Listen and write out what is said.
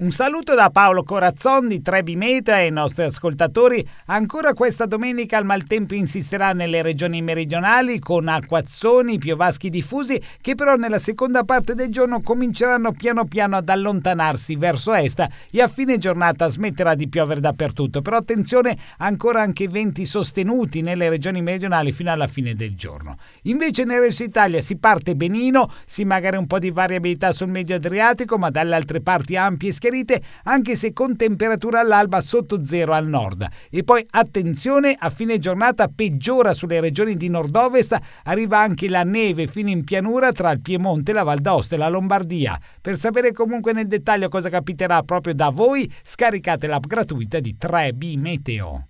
Un saluto da Paolo Corazzon di Trebi Meta e ai nostri ascoltatori. Ancora questa domenica il maltempo insisterà nelle regioni meridionali con acquazzoni, piovaschi diffusi che però nella seconda parte del giorno cominceranno piano piano ad allontanarsi verso est e a fine giornata smetterà di piovere dappertutto. Però attenzione, ancora anche venti sostenuti nelle regioni meridionali fino alla fine del giorno. Invece nel resto d'Italia si parte benino, si magari un po' di variabilità sul medio Adriatico, ma dalle altre parti ampie e schiarite, anche se con temperatura all'alba sotto zero al nord. E poi attenzione, a fine giornata peggiora sulle regioni di nord-ovest, arriva anche la neve fino in pianura tra il Piemonte, la Val d'Aosta e la Lombardia. Per sapere comunque nel dettaglio cosa capiterà proprio da voi, scaricate l'app gratuita di 3B Meteo.